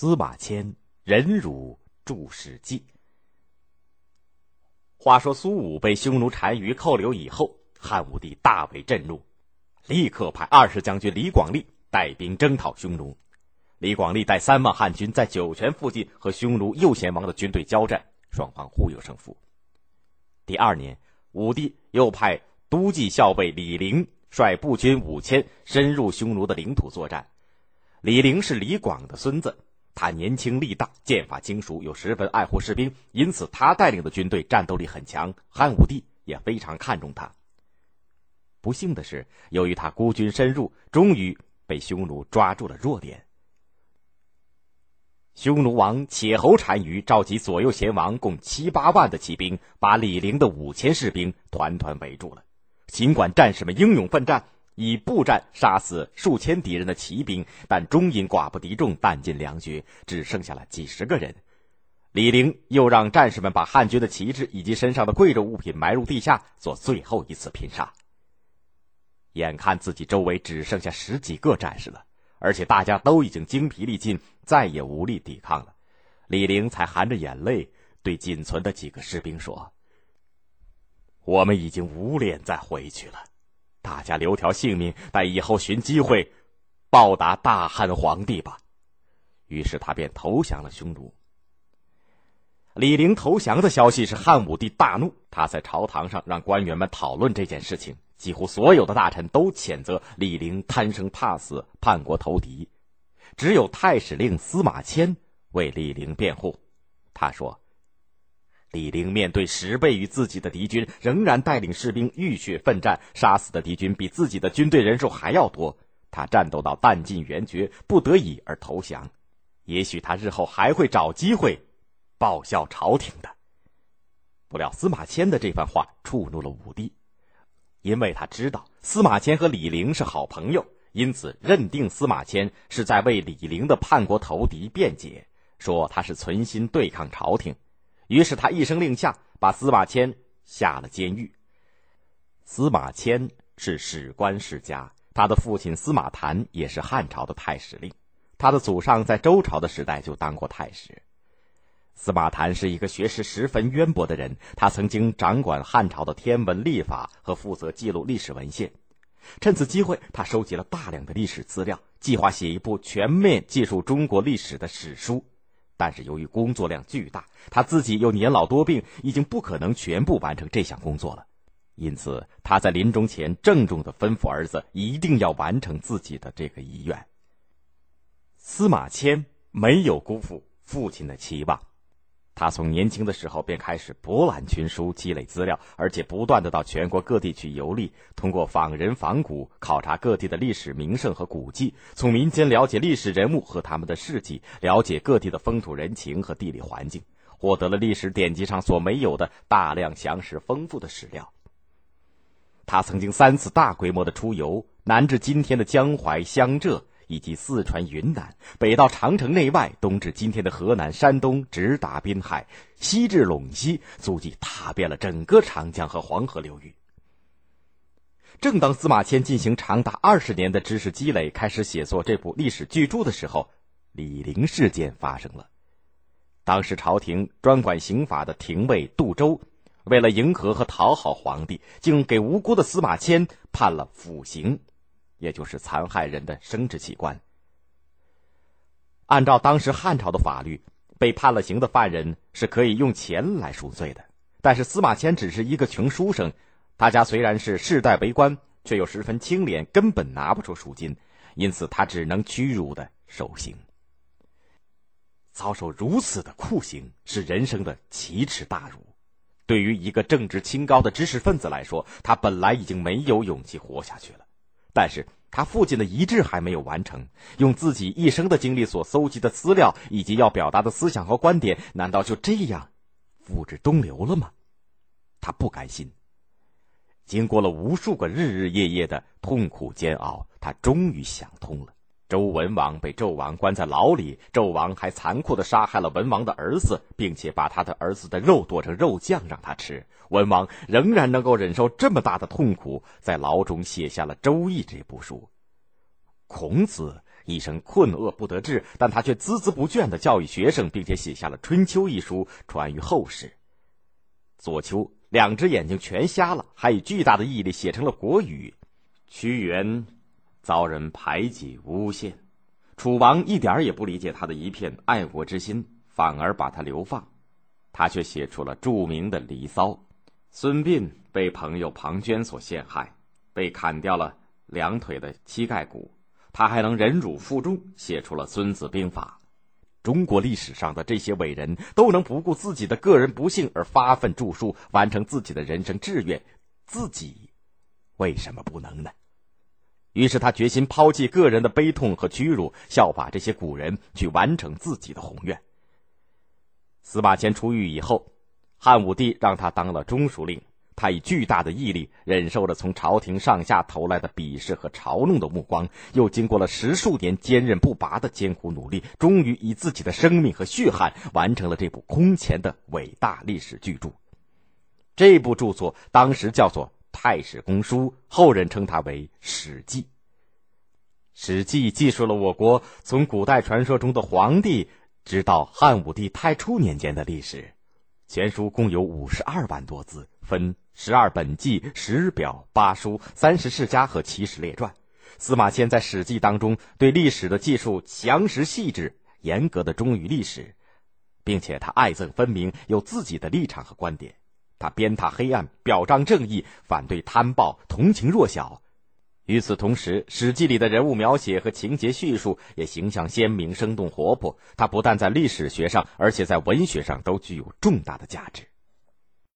司马迁忍辱著史记。话说苏武被匈奴单于扣留以后，汉武帝大为震怒，立刻派二十将军李广利带兵征讨匈奴。李广利带三万汉军在酒泉附近和匈奴右贤王的军队交战，双方互有胜负。第二年，武帝又派都记校尉李陵率步军五千深入匈奴的领土作战。李陵是李广的孙子，他年轻力大，剑法精熟，又十分爱护士兵，因此他带领的军队战斗力很强。汉武帝也非常看重他。不幸的是，由于他孤军深入，终于被匈奴抓住了弱点。匈奴王且侯单于召集左右贤王共七八万的骑兵，把李陵的五千士兵团团围住了。尽管战士们英勇奋战，以步战杀死数千敌人的骑兵，但终因寡不敌众，弹尽粮绝，只剩下了几十个人。李陵又让战士们把汉军的旗帜以及身上的贵重物品埋入地下，做最后一次拼杀。眼看自己周围只剩下十几个战士了。而且大家都已经精疲力尽，再也无力抵抗了。李陵才含着眼泪对仅存的几个士兵说：“我们已经无脸再回去了，大家留条性命，待以后寻机会报答大汉皇帝吧。”于是他便投降了匈奴。李陵投降的消息是汉武帝大怒，他在朝堂上让官员们讨论这件事情。几乎所有的大臣都谴责李陵贪生怕死、叛国投敌，只有太史令司马迁为李陵辩护。他说：“李陵面对十倍于自己的敌军，仍然带领士兵浴血奋战，杀死的敌军比自己的军队人数还要多。他战斗到弹尽援绝，不得已而投降。也许他日后还会找机会报效朝廷的。”不料司马迁的这番话触怒了武帝。因为他知道司马迁和李陵是好朋友，因此认定司马迁是在为李陵的叛国投敌辩解，说他是存心对抗朝廷。于是他一声令下，把司马迁下了监狱。司马迁是史官世家，他的父亲司马谈也是汉朝的太史令，他的祖上在周朝的时代就当过太史。司马谈是一个学识十分渊博的人，他曾经掌管汉朝的天文历法和负责记录历史文献。趁此机会，他收集了大量的历史资料，计划写一部全面记述中国历史的史书。但是由于工作量巨大，他自己又年老多病，已经不可能全部完成这项工作了。因此，他在临终前郑重的吩咐儿子，一定要完成自己的这个遗愿。司马迁没有辜负父亲的期望。他从年轻的时候便开始博览群书，积累资料，而且不断的到全国各地去游历，通过访人访古，考察各地的历史名胜和古迹，从民间了解历史人物和他们的事迹，了解各地的风土人情和地理环境，获得了历史典籍上所没有的大量详实丰富的史料。他曾经三次大规模的出游，南至今天的江淮、湘浙。以及四川、云南，北到长城内外，东至今天的河南、山东，直达滨海，西至陇西，足迹踏遍了整个长江和黄河流域。正当司马迁进行长达二十年的知识积累，开始写作这部历史巨著的时候，李陵事件发生了。当时朝廷专管刑法的廷尉杜周，为了迎合和讨好皇帝，竟给无辜的司马迁判了腐刑。也就是残害人的生殖器官。按照当时汉朝的法律，被判了刑的犯人是可以用钱来赎罪的。但是司马迁只是一个穷书生，他家虽然是世代为官，却又十分清廉，根本拿不出赎金，因此他只能屈辱的受刑。遭受如此的酷刑，是人生的奇耻大辱。对于一个正直清高的知识分子来说，他本来已经没有勇气活下去了。但是他父亲的遗志还没有完成，用自己一生的经历所搜集的资料以及要表达的思想和观点，难道就这样付之东流了吗？他不甘心。经过了无数个日日夜夜的痛苦煎熬，他终于想通了。周文王被纣王关在牢里，纣王还残酷的杀害了文王的儿子，并且把他的儿子的肉剁成肉酱让他吃。文王仍然能够忍受这么大的痛苦，在牢中写下了《周易》这部书。孔子一生困厄不得志，但他却孜孜不倦地教育学生，并且写下了《春秋》一书，传于后世。左丘两只眼睛全瞎了，还以巨大的毅力写成了《国语》。屈原遭人排挤诬陷，楚王一点也不理解他的一片爱国之心，反而把他流放。他却写出了著名的《离骚》。孙膑被朋友庞涓所陷害，被砍掉了两腿的膝盖骨，他还能忍辱负重，写出了《孙子兵法》。中国历史上的这些伟人都能不顾自己的个人不幸而发奋著书，完成自己的人生志愿，自己为什么不能呢？于是他决心抛弃个人的悲痛和屈辱，效法这些古人去完成自己的宏愿。司马迁出狱以后，汉武帝让他当了中书令。他以巨大的毅力忍受着从朝廷上下投来的鄙视和嘲弄的目光，又经过了十数年坚韧不拔的艰苦努力，终于以自己的生命和血汗完成了这部空前的伟大历史巨著。这部著作当时叫做《太史公书》，后人称它为《史记》。《史记》记述了我国从古代传说中的皇帝，直到汉武帝太初年间的历史。全书共有五十二万多字，分。十二本纪、十表、八书、三十世家和七十列传，司马迁在《史记》当中对历史的记述详实细致，严格的忠于历史，并且他爱憎分明，有自己的立场和观点。他鞭挞黑暗，表彰正义，反对贪暴，同情弱小。与此同时，《史记》里的人物描写和情节叙述也形象鲜明、生动活泼。它不但在历史学上，而且在文学上都具有重大的价值。